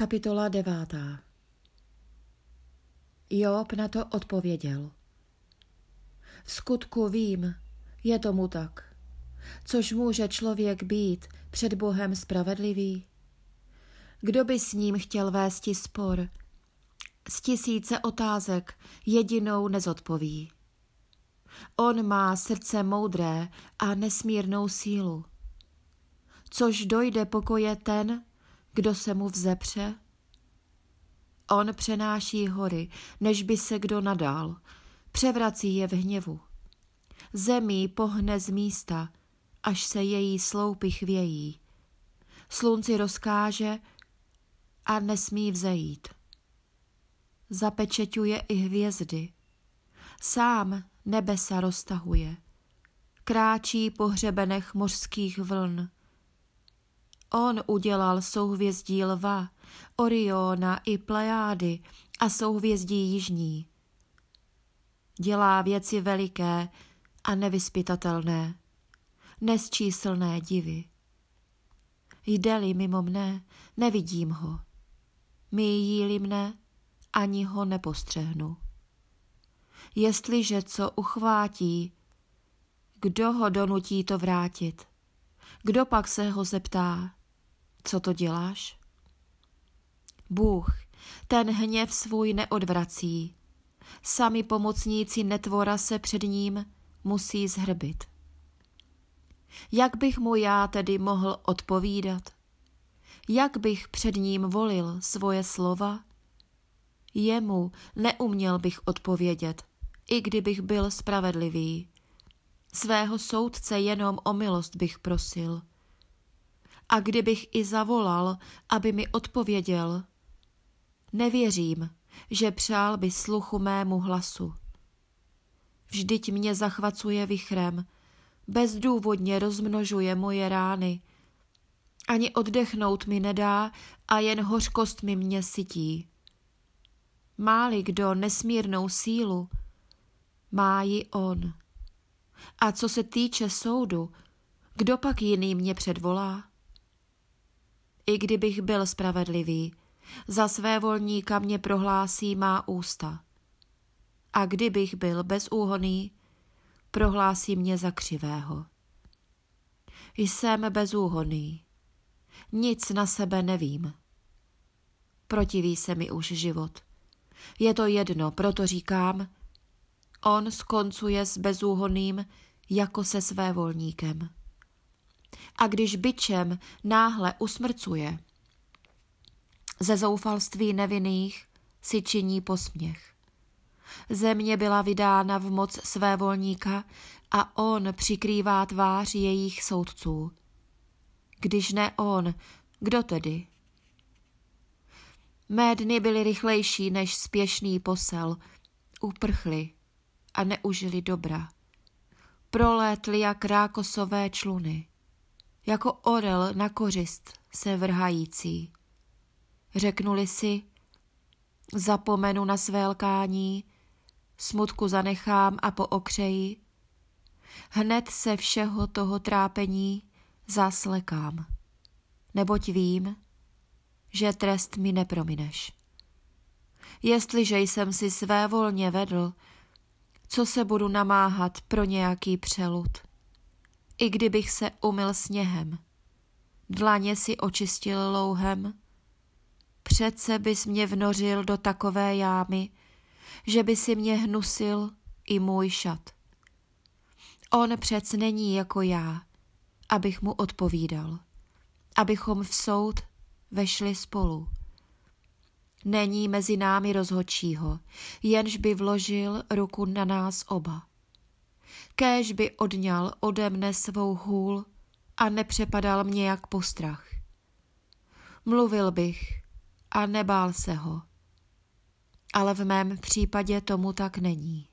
Kapitola devátá Job na to odpověděl. V skutku vím, je tomu tak. Což může člověk být před Bohem spravedlivý? Kdo by s ním chtěl vést spor? Z tisíce otázek jedinou nezodpoví. On má srdce moudré a nesmírnou sílu. Což dojde pokoje ten, kdo se mu vzepře? On přenáší hory, než by se kdo nadal, převrací je v hněvu. Zemí pohne z místa, až se její sloupy chvějí. Slunci rozkáže a nesmí vzejít. Zapečeťuje i hvězdy. Sám nebesa roztahuje. Kráčí po hřebenech mořských vln On udělal souhvězdí lva, Oriona i Plejády a souhvězdí jižní. Dělá věci veliké a nevyspytatelné, nesčíslné divy. Jde-li mimo mne, nevidím ho. Míjí-li mne, ani ho nepostřehnu. Jestliže co uchvátí, kdo ho donutí to vrátit? Kdo pak se ho zeptá? Co to děláš? Bůh, ten hněv svůj neodvrací. Sami pomocníci netvora se před ním musí zhrbit. Jak bych mu já tedy mohl odpovídat? Jak bych před ním volil svoje slova? Jemu neuměl bych odpovědět, i kdybych byl spravedlivý. Svého soudce jenom o milost bych prosil a kdybych i zavolal, aby mi odpověděl, nevěřím, že přál by sluchu mému hlasu. Vždyť mě zachvacuje vichrem, bezdůvodně rozmnožuje moje rány. Ani oddechnout mi nedá a jen hořkost mi mě sytí. Máli kdo nesmírnou sílu, má ji on. A co se týče soudu, kdo pak jiný mě předvolá? I kdybych byl spravedlivý, za své volníka mě prohlásí má ústa. A kdybych byl bezúhoný, prohlásí mě za křivého. Jsem bezúhoný. Nic na sebe nevím. Protiví se mi už život. Je to jedno, proto říkám, on skoncuje s bezúhoným jako se své volníkem a když byčem náhle usmrcuje. Ze zoufalství nevinných si činí posměch. Země byla vydána v moc své volníka a on přikrývá tvář jejich soudců. Když ne on, kdo tedy? Mé dny byly rychlejší než spěšný posel, uprchli a neužili dobra. Prolétli jak rákosové čluny jako orel na kořist se vrhající. Řeknuli si, zapomenu na své lkání, smutku zanechám a po okřeji, hned se všeho toho trápení zaslekám, neboť vím, že trest mi nepromineš. Jestliže jsem si své volně vedl, co se budu namáhat pro nějaký přelud? I kdybych se umyl sněhem. Dlaně si očistil louhem. Přece bys mě vnořil do takové jámy, že by si mě hnusil i můj šat. On přec není jako já, abych mu odpovídal, abychom v soud vešli spolu. Není mezi námi rozhodčího, jenž by vložil ruku na nás oba kéž by odňal ode mne svou hůl a nepřepadal mě jak postrach. Mluvil bych a nebál se ho, ale v mém případě tomu tak není.